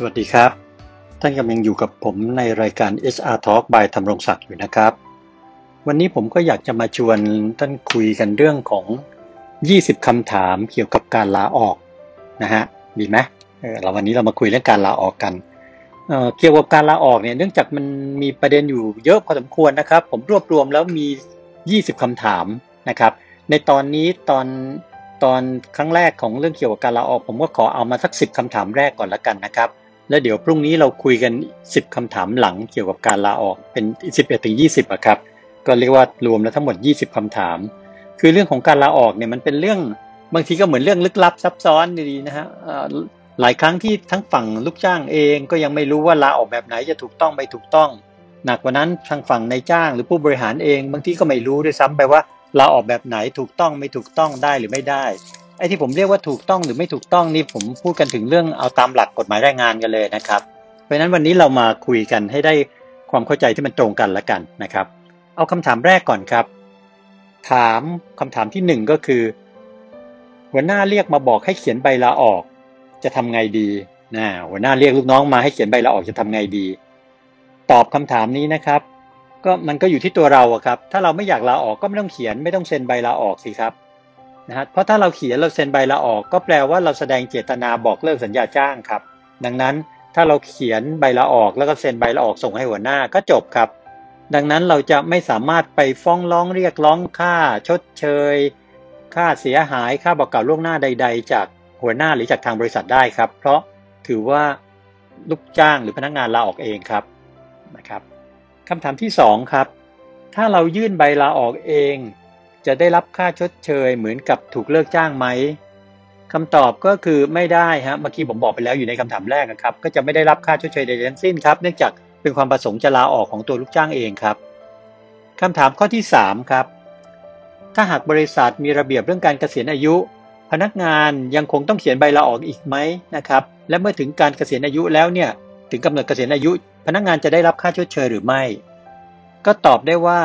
สวัสดีครับ ท่านกำลังอยู่กับผมในรายการ HR Talk by ธรรมรงศักดิ์อยู่นะครับ วันนี้ผมก็อยากจะมาชวนท่านคุยกันเรื่องของ 20 คำถามเกี่ยวกับการลาออกนะฮะดีไหมเออเราวันนี้เรามาคุยเรื่องการลาออกกันเอ่อเกี่ยวกับการลาออกเนี่ยเนื่องจากมันมีประเด็นอยู่เยอะพอสมควรนะครับ ผมรวบรวมแล้วมี 20 คำถามนะครับ ในตอนนี้ตอนตอนครั้งแรกของเรื่องเกี่ยวกับการลาออก ผมก็ขอเอามาสัก10คำถามแรกก่อนละกันนะครับ แล้วเดี๋ยวพรุ่งนี้เราคุยกัน 10คำถามหลังเกี่ยวกับการลาออกเป็น 11ถึง20อะครับ ก็เรียกว่ารวมแล้วทั้งหมด 20คำถาม คือเรื่องของการลาออกเนี่ยมันเป็นเรื่องบางทีก็เหมือนเรื่องลึกลับซับซ้อนดีๆนะฮะหลายครั้งที่ทั้งฝั่งลูกจ้างเองก็ยังไม่รู้ว่าลาออกแบบไหนจะถูกต้องไม่ถูกต้อง หนักกว่านั้นทางฝั่งนายจ้าง หรือผู้บริหารเอง บางทีก็ไม่รู้ด้วยซ้ำไปว่าลาออกแบบไหนถูกต้องไม่ถูกต้องได้หรือไม่ได้ ไอ้ที่ผมเรียกว่าถูกต้องหรือไม่ถูกต้องนี่ผมพูดกันถึงเรื่องเอาตามหลักกฎหมายแรงงานกันเลยนะครับ เพราะฉะนั้นวันนี้เรามาคุยกันให้ได้ความเข้าใจที่มันตรงกันละกันนะครับ เอาคำถามแรกก่อนครับ ถามคำถามที่หนึ่งก็คือ หัวหน้าเรียกมาบอกให้เขียนใบลาออก จะทำไงดีนะหัวหน้าเรียกลูกน้องมาให้เขียนใบลาออกจะทำไงดี ตอบคำถามนี้นะครับ ก็มันก็อยู่ที่ตัวเราอะครับ ถ้าเราไม่อยากลาออกก็ไม่ต้องเขียนไม่ต้องเซ็นใบลาออกสิครับ นะฮะเพราะถ้าเราเขียนเราเซ็นใบลาออก ก็แปลว่าเราแสดงเจตนาบอกเลิกสัญญาจ้างครับ ดังนั้นถ้าเราเขียนใบลาออกแล้วก็เซ็นใบลาออกส่งให้หัวหน้าก็จบครับ ดังนั้นเราจะไม่สามารถไปฟ้องร้องเรียกร้องค่า ชดเชย ค่าเสียหายค่าบอกกล่าวล่วงหน้าใด ๆ จากหัวหน้าหรือจากทางบริษัทได้ครับ เพราะถือว่าลูกจ้างหรือพนักงานลาออกเองครับนะครับคำถามที่สองครับ ถ้าเรายื่นใบลาออกเอง จะได้รับค่าชดเชย เหมือนกับถูกเลิกจ้างไหมคำตอบก็คือไม่ได้ฮะเมื่อกี้ผมบอกไปแล้วอยู่ในคำถามแรกนะครับ ก็จะไม่ได้รับค่าชดเชยใดทั้งสิ้นครับ เนื่องจากเป็นความประสงค์จะลาออกของตัวลูกจ้างเองครับคำถามข้อที่สามครับ ถ้าหากบริษัทมีระเบียบเรื่องการเกษียณอายุ พนักงานยังคงต้องเขียนใบลาออกอีกไหมนะครับ และเมื่อถึงการเกษียณอายุแล้วเนี่ยถึงกำหนดเกษียณอายุ พนักงานจะได้รับค่าชดเชยหรือไม่ ก็ตอบได้ว่า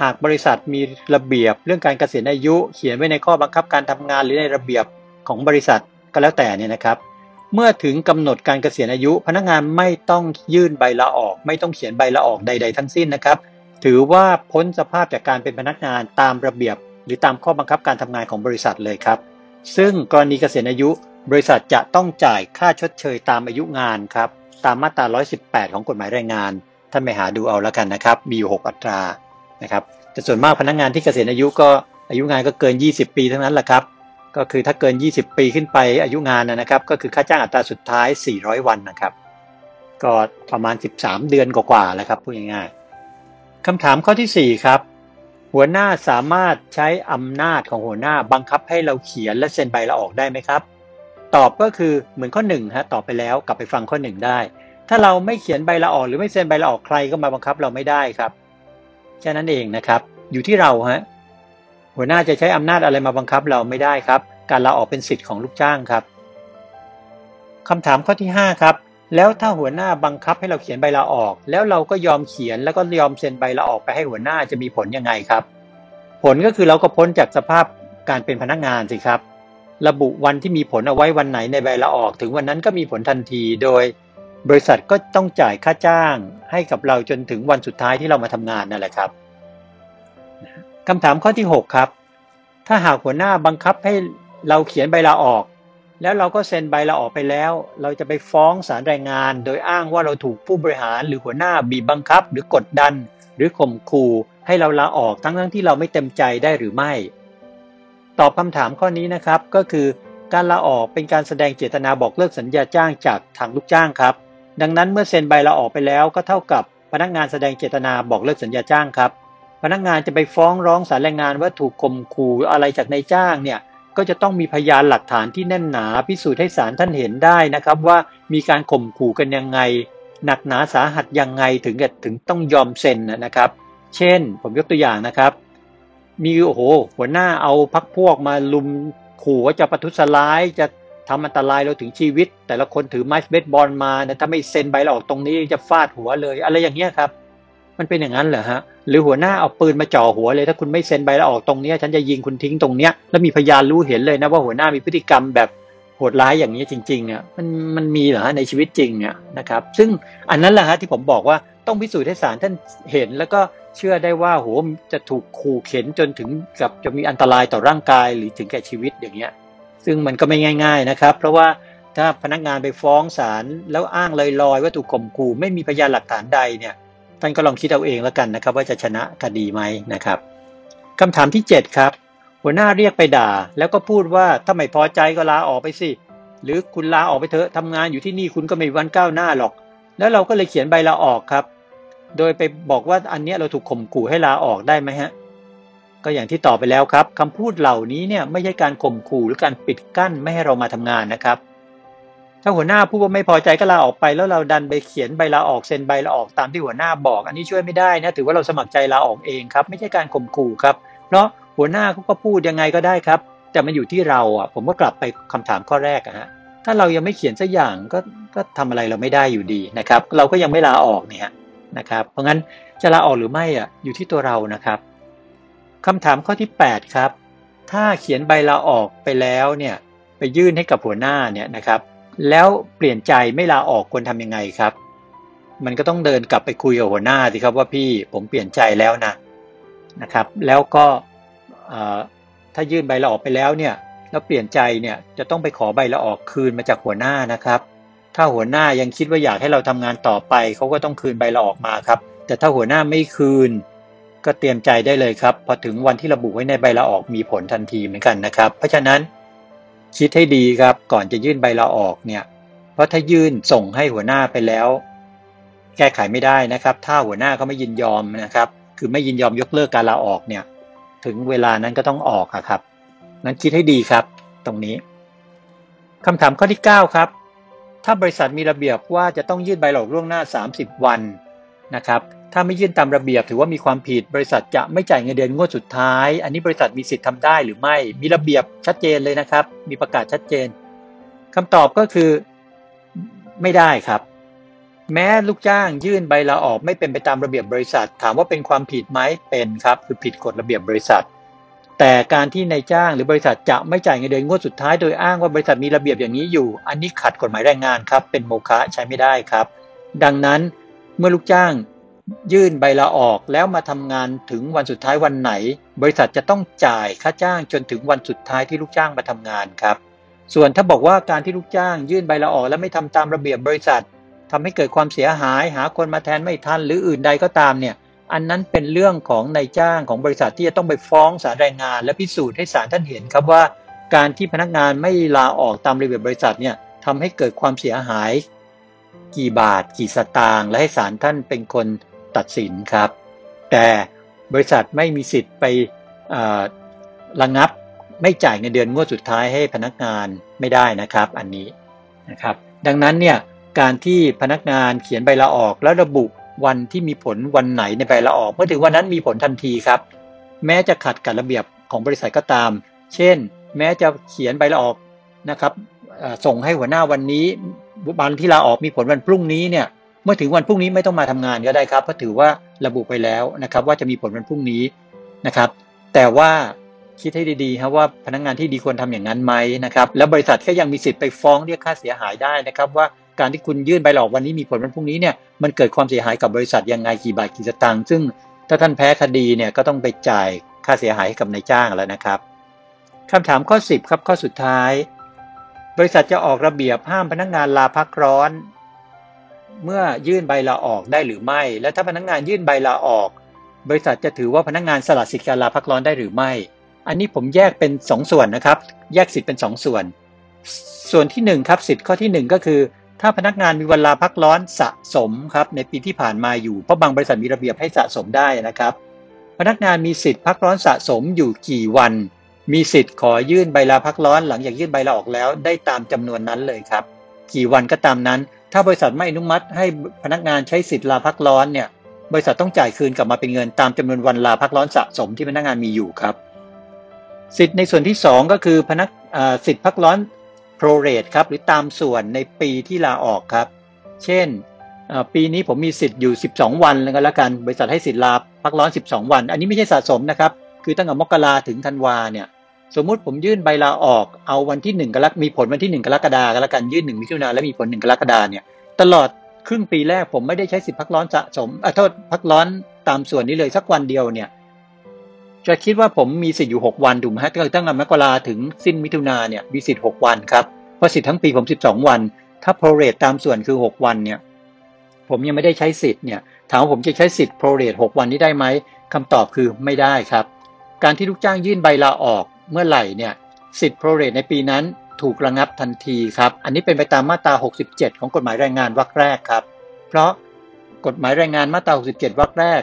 หากบริษัทมีระเบียบเรื่องการเกษียณอายุ เขียนไว้ในข้อบังคับการทำงานหรือในระเบียบของบริษัทก็แล้วแต่เนี่ยนะครับ เมื่อถึงกำหนดการเกษียณอายุ พนักงานไม่ต้องยื่นใบลาออก ไม่ต้องเขียนใบลาออกใด ๆ ทั้งสิ้นนะครับ ถือว่าพ้นสภาพจากการเป็นพนักงานตามระเบียบ หรือตามข้อบังคับการทำงานของบริษัทเลยครับ ซึ่งกรณีเกษียณอายุ บริษัทจะต้องจ่ายค่าชดเชยตามอายุงานครับตามมาตรา 118 ของกฎหมายแรงงานท่านไปหาดูเอาแล้วกันนะครับ มีอยู่ 6 อัตรา นะครับแต่ส่วนมากพนักงานที่เกษียณอายุก็อายุงานก็เกิน 20 ปีทั้งนั้นแหละครับก็คือถ้าเกิน 20 ปีขึ้นไปอายุงานนะครับ ก็คือค่าจ้างอัตราสุดท้าย 400 วันนะครับ ก็ประมาณ 13 เดือนกว่าๆแล้วครับพูดง่ายๆคำถามข้อที่ 4 ครับ หัวหน้าสามารถใช้อำนาจของหัวหน้าบังคับให้เราเขียนและเซ็นใบลาออกได้ไหมครับ ตอบก็คือเหมือนข้อ1ฮะตอบไปแล้วกลับไปฟังข้อ 1 ได้ ถ้าเราไม่เขียนใบลาออก หรือไม่เซ็นใบลาออกใครก็มาบังคับเราไม่ได้ครับ แค่นั้นเองนะครับ อยู่ที่เราฮะหัวหน้าจะใช้อำนาจอะไรมาบังคับเราไม่ได้ครับ การลาออกเป็นสิทธิ์ของลูกจ้างครับคำถามข้อที่ 5 ครับ แล้วถ้าหัวหน้าบังคับให้เราเขียนใบลาออก แล้วเราก็ยอมเขียนแล้วก็ยอมเซ็นใบลาออกไปให้หัวหน้าจะมีผลยังไงครับ ผลก็คือเราก็พ้นจากสภาพการเป็นพนักงานสิครับ ระบุวันที่มีผลเอาไว้วันไหนในใบลาออก ถึงวันนั้นก็มีผลทันที โดย บริษัทก็ต้องจ่ายค่าจ้างให้กับเราจนถึงวันสุดท้ายที่เรามาทำงานนั่นแหละครับคำถามข้อที่ 6 ครับ ถ้าหากหัวหน้าบังคับให้เราเขียนใบลาออก แล้วเราก็เซ็นใบลาออกไปแล้ว เราจะไปฟ้องศาลแรงงาน โดยอ้างว่าเราถูกผู้บริหารหรือหัวหน้าบีบบังคับ หรือกดดัน หรือข่มขู่ให้เราลาออกทั้งทั้งที่เราไม่เต็มใจได้หรือไม่ ตอบคำถามข้อนี้นะครับก็คือการลาออกเป็นการแสดงเจตนาบอกเลิกสัญญาจ้างจากทางลูกจ้างครับ ดังนั้นเมื่อเซ็นใบลาออกไปแล้วก็เท่ากับพนักงานแสดงเจตนาบอกเลิกสัญญาจ้างครับ พนักงานจะไปฟ้องร้องศาลแรงงานว่าถูกข่มขู่อะไรจากนายจ้างเนี่ยก็จะต้องมีพยานหลักฐานที่แน่นหนาพิสูจน์ให้ศาลท่านเห็นได้นะครับ ว่ามีการข่มขู่กันยังไง หนักหนาสาหัสยังไงถึงถึงต้องยอมเซ็นนะครับ เช่น ผมยกตัวอย่างนะครับ มีโอ้โหหัวหน้าเอาพักพวกมาลุมขู่ว่าจะประทุษร้ายจะ ทำอันตรายเราถึงชีวิต แต่ละคนถือไม้เบสบอลมานี่ยถ้าไม่เซ็นใบลาออกตรงนี้จะฟาดหัวเลย อะไรอย่างเงี้ยครับ มันเป็นอย่างนั้นเหรอฮะหรือหัวหน้าเอาปืนมาจ่อหัวเลย ถ้าคุณไม่เซ็นใบลาออกตรงเนี้ยฉันจะยิงคุณทิ้งตรงเนี้ยแล้วมีพยานรู้เห็นเลยนะว่าหัวหน้ามีพฤติกรรมแบบโหดร้ายอย่างนี้จริงๆอะมันมันมีเหรอฮะในชีวิตจริงอะนะครับ ซึ่งอันนั้นแหละฮะที่ผมบอกว่าต้องพิสูจน์ให้ศาลท่านเห็นแล้วก็เชื่อได้ว่าโหจะถูกขู่เข็นจนถึงกับจะมีอันตรายต่อร่างกายหรือถึงแก่ชีวิตอย่างเงี้ย ซึ่งมันก็ไม่ง่าย ๆนะครับ เพราะว่าถ้าพนักงานไปฟ้องศาลแล้วอ้างลอยๆว่าถูกข่มขู่ไม่มีพยานหลักฐานใดเนี่ยท่านก็ลองคิดเอาเองแล้วกันนะครับ ว่าจะชนะคดีไหมนะครับคำถามที่ 7 ครับ หัวหน้าเรียกไปด่า แล้วก็พูดว่าถ้าไม่พอใจก็ลาออกไปสิ หรือคุณลาออกไปเถอะทำงานอยู่ที่นี่คุณก็ไม่มีวันก้าวหน้าหรอก แล้วเราก็เลยเขียนใบลาออกครับ โดยไปบอกว่าอันนี้เราถูกข่มขู่ให้ลาออกได้ไหมฮะ ก็อย่างที่ตอบไปแล้วครับคำพูดเหล่านี้เนี่ยไม่ใช่การข่มขู่หรือการปิดกั้นไม่ให้เรามาทำงานนะครับ ถ้าหัวหน้าพูดว่าไม่พอใจก็ลาออกไป แล้วเราดันไปเขียนใบลาออกเซ็นใบลาออกตามที่หัวหน้าบอก อันนี้ช่วยไม่ได้นะถือว่าเราสมัครใจลาออกเองครับ ไม่ใช่การข่มขู่ครับ เพราะหัวหน้าเขาก็พูดยังไงก็ได้ครับ แต่มันอยู่ที่เราอะ ผมก็กลับไปคำถามข้อแรกอะฮะถ้าเรายังไม่เขียนสักอย่างก็ก็ทำอะไรเราไม่ได้อยู่ดีนะครับ เราก็ยังไม่ลาออกเนี่ยนะครับ เพราะงั้นจะลาออกหรือไม่อะอยู่ที่ตัวเรานะครับ คำถามข้อที่ 8 ครับ ถ้าเขียนใบลาออกไปแล้วเนี่ยไปยื่นให้กับหัวหน้าเนี่ยนะครับ แล้วเปลี่ยนใจไม่ลาออกควรทำยังไงครับ มันก็ต้องเดินกลับไปคุยกับหัวหน้าสิครับว่าพี่ผมเปลี่ยนใจแล้วนะนะครับ แล้วก็ถ้ายื่นใบลาออกไปแล้วเนี่ยแล้วเปลี่ยนใจเนี่ยจะต้องไปขอใบลาออกคืนมาจากหัวหน้านะครับ ถ้าหัวหน้ายังคิดว่าอยากให้เราทำงานต่อไปเขาก็ต้องคืนใบลาออกมาครับ แต่ถ้าหัวหน้าไม่คืน ก็เตรียมใจได้เลยครับ พอถึงวันที่ระบุไว้ในใบลาออกมีผลทันทีเหมือนกันนะครับ เพราะฉะนั้นคิดให้ดีครับก่อนจะยื่นใบลาออกเนี่ยเพราะถ้ายื่นส่งให้หัวหน้าไปแล้ว แก้ไขไม่ได้นะครับ ถ้าหัวหน้าเขาไม่ยินยอมนะครับ คือไม่ยินยอมยกเลิกการลาออกเนี่ย ถึงเวลานั้นก็ต้องออกครับ นั้นคิดให้ดีครับ ตรงนี้คำถามข้อที่ 9 ครับ ถ้าบริษัทมีระเบียบว่าจะต้องยื่นใบลาออกล่วงหน้า 30 วันนะครับ ถ้าไม่ยื่นตามระเบียบถือว่ามีความผิด บริษัทจะไม่จ่ายเงินเดือนงวดสุดท้าย อันนี้บริษัทมีสิทธิ์ทำได้หรือไม่ มีระเบียบชัดเจนเลยนะครับ มีประกาศชัดเจนคำตอบก็คือไม่ได้ครับ แม้ลูกจ้างยื่นใบลาออกไม่เป็นไปตามระเบียบบริษัท ถามว่าเป็นความผิดไหมเป็นครับ คือผิดกฎระเบียบบริษัท แต่การที่นายจ้างหรือบริษัทจะไม่จ่ายเงินเดือนงวดสุดท้ายโดยอ้างว่าบริษัทมีระเบียบอย่างนี้อยู่ อันนี้ขัดกฎหมายแรงงานครับ เป็นโมฆะใช้ไม่ได้ครับ ดังนั้นเมื่อลูกจ้าง ยื่นใบลาออกแล้วมาทำงานถึงวันสุดท้ายวันไหน บริษัทจะต้องจ่ายค่าจ้างจนถึงวันสุดท้ายที่ลูกจ้างมาทำงานครับ ส่วนถ้าบอกว่าการที่ลูกจ้างยื่นใบลาออก แล้วไม่ทำตามระเบียบบริษัททำให้เกิดความเสียหายหาคนมาแทนไม่ทันหรืออื่นใดก็ตามเนี่ยอันนั้นเป็นเรื่องของนายจ้างของบริษัทที่จะต้องไปฟ้องศาลแรงงาน และพิสูจน์ให้ศาลท่านเห็นครับว่า การที่พนักงานไม่ลาออกตามระเบียบบริษัทเนี่ยทำให้เกิดความเสียหาย กี่บาท กี่สตางค์และให้ศาลท่านเป็นคน ตัดสินครับ แต่บริษัทไม่มีสิทธิ์ไประงับไม่จ่ายเงินเดือนงวดสุดท้ายให้พนักงานไม่ได้นะครับ อันนี้นะครับ ดังนั้นเนี่ยการที่พนักงานเขียนใบลาออกแล้วระบุวันที่มีผลวันไหนในใบลาออกเมื่อถึงวันนั้นมีผลทันทีครับ แม้จะขัดกับระเบียบของบริษัทก็ตาม เช่น แม้จะเขียนใบลาออกนะครับส่งให้หัวหน้าวันนี้วันที่ลาออกมีผลวันพรุ่งนี้เนี่ย เมื่อถึงวันพรุ่งนี้ไม่ต้องมาทำงานก็ได้ครับเพราะถือว่าระบุไปแล้วนะครับ ว่าจะมีผลวันพรุ่งนี้นะครับ แต่ว่าคิดให้ดีๆครับว่าพนักงงานที่ดีควรทำอย่างนั้นไหมนะครับ แล้วบริษัทก็ยังมีสิทธิ์ไปฟ้องเรียกค่าเสียหายได้นะครับ ว่าการที่คุณยื่นใบหลอกวันนี้มีผลวันพรุ่งนี้เนี่ยมันเกิดความเสียหายกับบริษัทยังไงกี่บาทกี่สตางค์ซึ่งถ้าท่านแพ้คดีเนี่ยก็ต้องไปจ่ายค่าเสียหายให้กับนายจ้างแล้วนะครับคำถามข้อ 10 ครับข้อสุดท้าย บริษัทจะออกระเบียบห้ามพนักงานลาพักร้อน เมื่อยื่นใบลาออกได้หรือไม่ และถ้าพนักงงานยื่นใบลาออก บริษัทจะถือว่าพนักงงานสละสิทธิการลาพักร้อนได้หรือไม่ อันนี้ผมแยกเป็น 2สส่วนนะครับ แยกสิทธิ์เป็น 2สส่วน ส่วนที่1ครับสิทธิ์ข้อที่ 1 ก็คือ ถ้าพนักงานมีเวลาพักร้อนสะสมครับในปีที่ผ่านมาอยู่เพราะบางบริษัทมีระเบียบให้สะสมได้นะครับ พนักงานมีสิทธิ์พักร้อนสะสมอยู่กี่วัน มีสิทธิ์ขอยื่นใบลาพักร้อน หลังจากยื่นใบลาออกแล้วได้ตามจำนวนนั้นเลยครับ กี่วันก็ตามนั้น ถ้าบริษัทไม่อนุมัติให้พนักงานใช้สิทธิ์ลาพักร้อนเนี่ย บริษัทต้องจ่ายคืนกลับมาเป็นเงินตามจำนวนวันลาพักร้อนสะสมที่พนักงานมีอยู่ครับ สิทธิ์ในส่วนที่ 2 ก็คือพนักสิทธิ์พักร้อนโปรเรทครับหรือตามส่วนในปีที่ลาออกครับ เช่นปีนี้ผมมีสิทธิ์อยู่ 12 วันแล้วกัน บริษัทให้สิทธิ์ลาพักร้อน 12 วัน อันนี้ไม่ใช่สะสมนะครับ คือตั้งแต่มกราถึงธันวาเนี่ย สมมุติผมยื่นใบลาออกเอาวันที่หนึ่งกรกมีผลวันที่หนึ่งกรกฎาคมแล้วกันยื่นหนึ่งมิถุนาและมีผลหนึ่งกรกฎาเนี่ยตลอดครึ่งปีแรกผมไม่ได้ใช้สิทธิพักร้อนสะสมอะโทษพักร้อนตามส่วนนี้เลยสักวันเดียวเนี่ย จะคิดว่าผมมีสิทธิ์อยู่หกวันถูกไหมฮะตั้งแต่มกราถึงสิ้นมิถุนาเนี่ยมีสิทธิ์หกวันครับเพราะสิทธิ์ทั้งปีผมสิบสองวัน ถ้าโปรเรตตามส่วนคือหกวันเนี่ย ผมยังไม่ได้ใช้สิทธิ์เนี่ย ถามว่าผมจะใช้สิทธิ์โปรเรตหกวันนี้ได้ไหมคำตอบคือไม่ได้ครับ การที่ลูกจ้างยื่นใบลาออก เมื่อไหร่เนี่ยสิทธิ์โปรเรตในปีนั้นถูกระงับทันทีครับ อันนี้เป็นไปตามมาตรา 67 ของกฎหมายแรงงานวรรคแรกครับ เพราะกฎหมายแรงงานมาตรา 67 วรรคแรก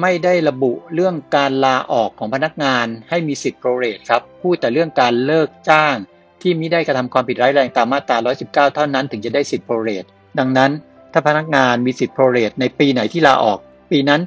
ไม่ได้ระบุเรื่องการลาออกของพนักงานให้มีสิทธิ์โปรเรตครับ พูดแต่เรื่องการเลิกจ้าง ที่มิได้กระทำความผิดร้ายแรงตามมาตรา 119 เท่านั้นถึงจะได้สิทธิ์โปรเรตดังนั้น ถ้าพนักงานมีสิทธิ์โปรเรตในปีไหนที่ลาออก ปีนั้น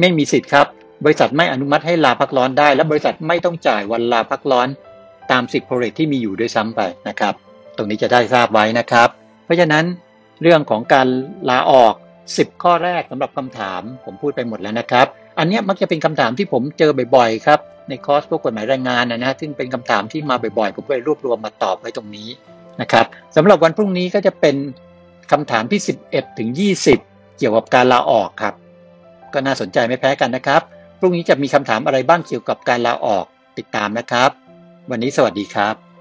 ไม่มีสิทธิ์ครับ บริษัทไม่อนุมัติให้ลาพักร้อนได้ และบริษัทไม่ต้องจ่ายวันลาพักร้อนตามสิทธิโปรเรทที่มีอยู่ด้วยซ้ำไปนะครับ ตรงนี้จะได้ทราบไว้นะครับ เพราะฉะนั้นเรื่องของการลาออก 10 ข้อแรกสำหรับคำถาม ผมพูดไปหมดแล้วนะครับ อันนี้มักจะเป็นคำถามที่ผมเจอบ่อยๆครับในคอร์สพวกกฎหมายแรงงานนะฮะซึ่งเป็นคำถามที่มาบ่อยๆผมก็เลยรวบรวมมาตอบไว้ตรงนี้นะครับสำหรับวันพรุ่งนี้ก็จะเป็นคำถามที่ 11 ถึง 20 เกี่ยวกับการลาออกครับ ก็น่าสนใจไม่แพ้กันนะครับ พรุ่งนี้จะมีคำถามอะไรบ้างเกี่ยวกับการลาออกติดตามนะครับ วันนี้สวัสดีครับ